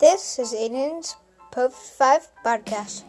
This is Aiden's Post 5 podcast.